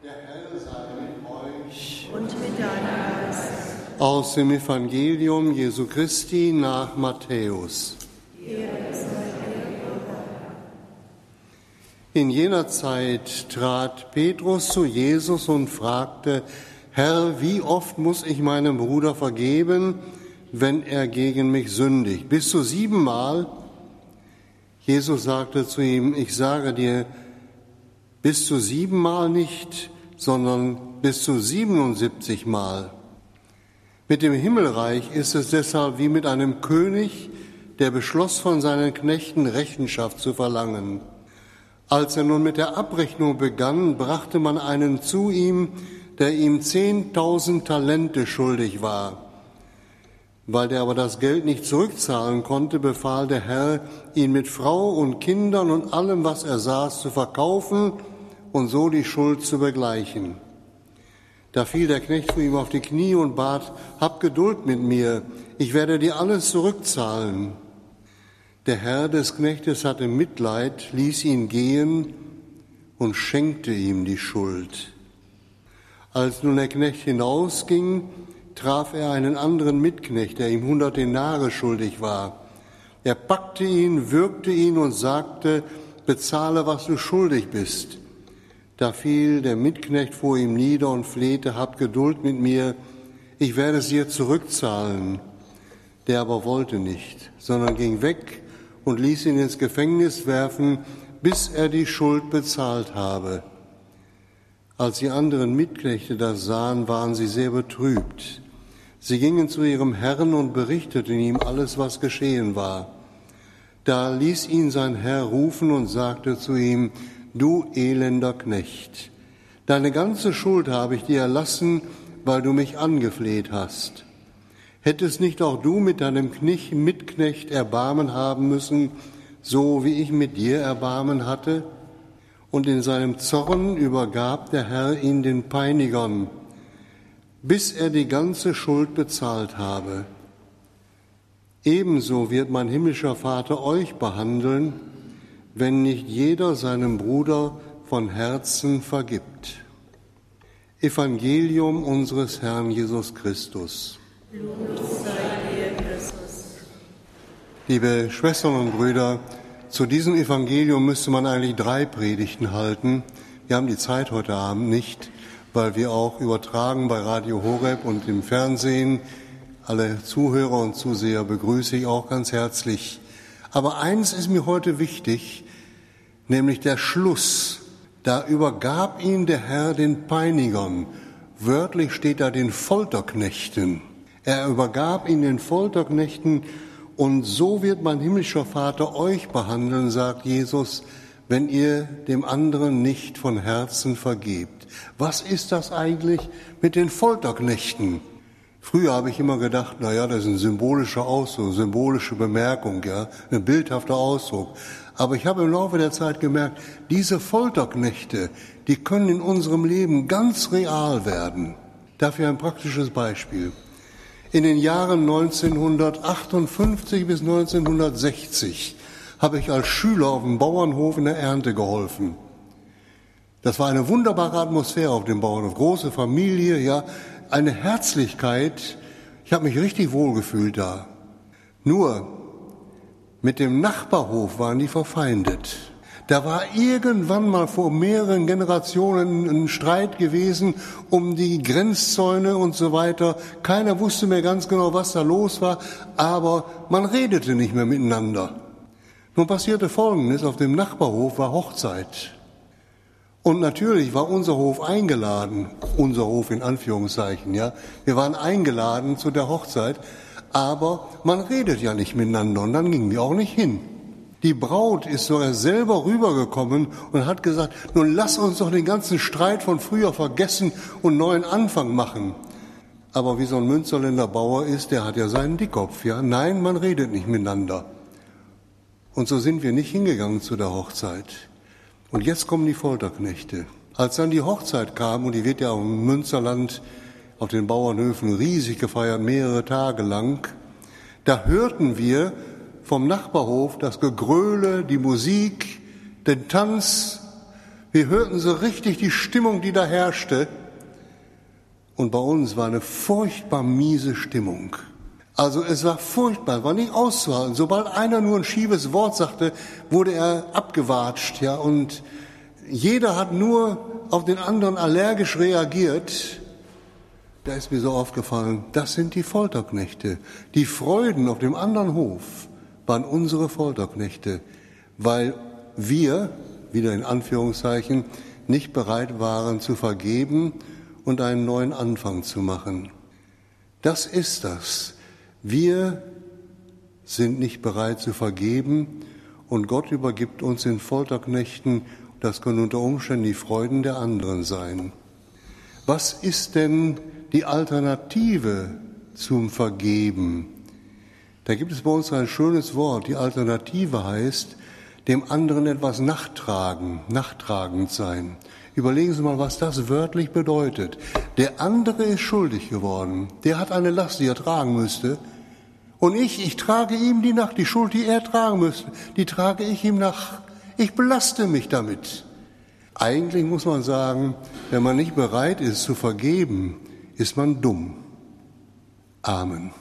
Der Herr sei mit euch. und mit deinem Geist. Aus dem Evangelium Jesu Christi nach Matthäus. In jener Zeit trat Petrus zu Jesus und fragte, Herr, wie oft muss ich meinem Bruder vergeben, wenn er gegen mich sündigt? Bis zu siebenmal? Jesus sagte zu ihm, ich sage dir, bis zu siebenmal nicht, sondern bis zu 77 Mal. Mit dem Himmelreich ist es deshalb wie mit einem König, der beschloss, von seinen Knechten Rechenschaft zu verlangen. Als er nun mit der Abrechnung begann, brachte man einen zu ihm, der ihm zehntausend Talente schuldig war. Weil der aber das Geld nicht zurückzahlen konnte, befahl der Herr, ihn mit Frau und Kindern und allem, was er saß, zu verkaufen und so die Schuld zu begleichen. Da fiel der Knecht vor ihm auf die Knie und bat, hab Geduld mit mir, ich werde dir alles zurückzahlen. Der Herr des Knechtes hatte Mitleid, ließ ihn gehen und schenkte ihm die Schuld. Als nun der Knecht hinausging, traf er einen anderen Mitknecht, der ihm hundert Denare schuldig war. Er packte ihn, würgte ihn und sagte, bezahle, was du schuldig bist. Da fiel der Mitknecht vor ihm nieder und flehte, hab Geduld mit mir, ich werde es dir zurückzahlen. Der aber wollte nicht, sondern ging weg und ließ ihn ins Gefängnis werfen, bis er die Schuld bezahlt habe. Als die anderen Mitknechte das sahen, waren sie sehr betrübt. Sie gingen zu ihrem Herrn und berichteten ihm alles, was geschehen war. Da ließ ihn sein Herr rufen und sagte zu ihm, du elender Knecht, deine ganze Schuld habe ich dir erlassen, weil du mich angefleht hast. Hättest nicht auch du mit deinem Knich Mitknecht Erbarmen haben müssen, so wie ich mit dir Erbarmen hatte? Und in seinem Zorn übergab der Herr ihn den Peinigern, bis er die ganze Schuld bezahlt habe. Ebenso wird mein himmlischer Vater euch behandeln, wenn nicht jeder seinem Bruder von Herzen vergibt. Evangelium unseres Herrn Jesus Christus. Liebe Schwestern und Brüder, zu diesem Evangelium müsste man eigentlich drei Predigten halten. Wir haben die Zeit heute Abend nicht, weil wir auch übertragen bei Radio Horeb und im Fernsehen. Alle Zuhörer und Zuseher begrüße ich auch ganz herzlich. Aber eins ist mir heute wichtig, nämlich der Schluss. Da übergab ihn der Herr den Peinigern. Wörtlich steht da den Folterknechten. Er übergab ihn den Folterknechten und so wird mein himmlischer Vater euch behandeln, sagt Jesus, wenn ihr dem anderen nicht von Herzen vergebt. Was ist das eigentlich mit den Folterknechten? Früher habe ich immer gedacht, na ja, das ist ein symbolischer Ausdruck, symbolische Bemerkung, ja, ein bildhafter Ausdruck. Aber ich habe im Laufe der Zeit gemerkt, diese Folterknechte, die können in unserem Leben ganz real werden. Dafür ein praktisches Beispiel. In den Jahren 1958 bis 1960 habe ich als Schüler auf dem Bauernhof in der Ernte geholfen. Das war eine wunderbare Atmosphäre auf dem Bauernhof, große Familie, ja, eine Herzlichkeit. Ich habe mich richtig wohlgefühlt da. Nur mit dem Nachbarhof waren die verfeindet. Da war irgendwann mal vor mehreren Generationen ein Streit gewesen um die Grenzzäune und so weiter. Keiner wusste mehr ganz genau, was da los war, aber man redete nicht mehr miteinander. Nun passierte Folgendes, auf dem Nachbarhof war Hochzeit. Und natürlich war unser Hof eingeladen, unser Hof in Anführungszeichen, ja. Wir waren eingeladen zu der Hochzeit, aber man redet ja nicht miteinander und dann gingen wir auch nicht hin. Die Braut ist sogar selber rübergekommen und hat gesagt, nun lass uns doch den ganzen Streit von früher vergessen und neuen Anfang machen. Aber wie so ein Münsterländer Bauer ist, der hat ja seinen Dickkopf, ja. Nein, man redet nicht miteinander. Und so sind wir nicht hingegangen zu der Hochzeit. Und jetzt kommen die Folterknechte. Als dann die Hochzeit kam, und die wird ja im Münsterland auf den Bauernhöfen riesig gefeiert, mehrere Tage lang, da hörten wir vom Nachbarhof das Gegröle, die Musik, den Tanz, Wir hörten so richtig die Stimmung, die da herrschte. Und bei uns war eine furchtbar miese Stimmung. Also es war furchtbar, war nicht auszuhalten. Sobald einer nur ein schiefes Wort sagte, wurde er abgewatscht, ja, und jeder hat nur auf den anderen allergisch reagiert. Da ist mir so aufgefallen, das sind die Folterknechte. Die Freuden auf dem anderen Hof waren unsere Folterknechte, weil wir, wieder in Anführungszeichen, nicht bereit waren zu vergeben und einen neuen Anfang zu machen. Das ist das. Wir sind nicht bereit zu vergeben und Gott übergibt uns den Folterknechten. Das können unter Umständen die Freuden der anderen sein. Was ist denn die Alternative zum Vergeben? Da gibt es bei uns ein schönes Wort. Die Alternative heißt, dem anderen etwas nachtragen, nachtragend sein. Überlegen Sie mal, was das wörtlich bedeutet. Der andere ist schuldig geworden. Der hat eine Last, die er tragen müsste. Und ich, ich trage ihm die nach, die Schuld, die er tragen müsste, die trage ich ihm nach. Ich belaste mich damit. Eigentlich muss man sagen, wenn man nicht bereit ist zu vergeben, ist man dumm. Amen.